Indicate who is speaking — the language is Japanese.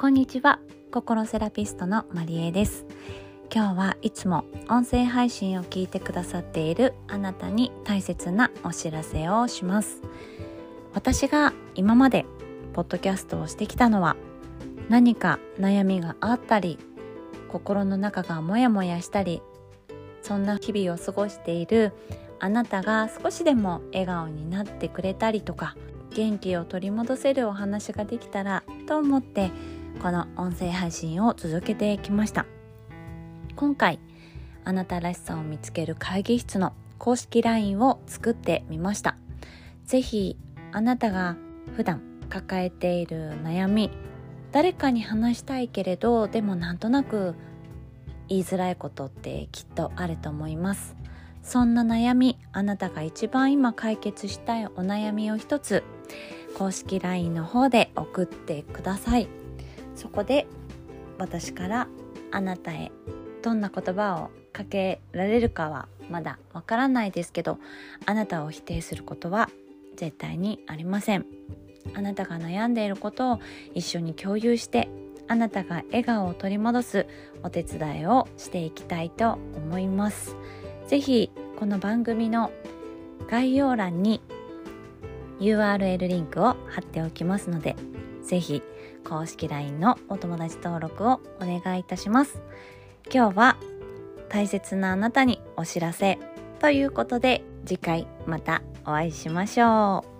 Speaker 1: こんにちは。心セラピストのマリエです。今日はいつも音声配信を聞いてくださっているあなたに大切なお知らせをします。私が今までポッドキャストをしてきたのは何か悩みがあったり心の中がモヤモヤしたりそんな日々を過ごしているあなたが少しでも笑顔になってくれたりとか元気を取り戻せるお話ができたらと思ってこの音声配信を続けてきました。今回あなたらしさを見つける会議室の公式 LINE を作ってみました。是非あなたが普段抱えている悩み誰かに話したいけれどでもなんとなく言いづらいことってきっとあると思います。そんな悩みあなたが一番今解決したいお悩みを一つ公式 LINE の方で送ってください。そこで私からあなたへどんな言葉をかけられるかはまだわからないですけどあなたを否定することは絶対にありません。あなたが悩んでいることを一緒に共有してあなたが笑顔を取り戻すお手伝いをしていきたいと思います。是非この番組の概要欄に URL リンクを貼っておきますのでぜひ公式 LINE のお友達登録をお願いいたします。今日は大切なあなたにお知らせということで次回またお会いしましょう。